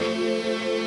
Música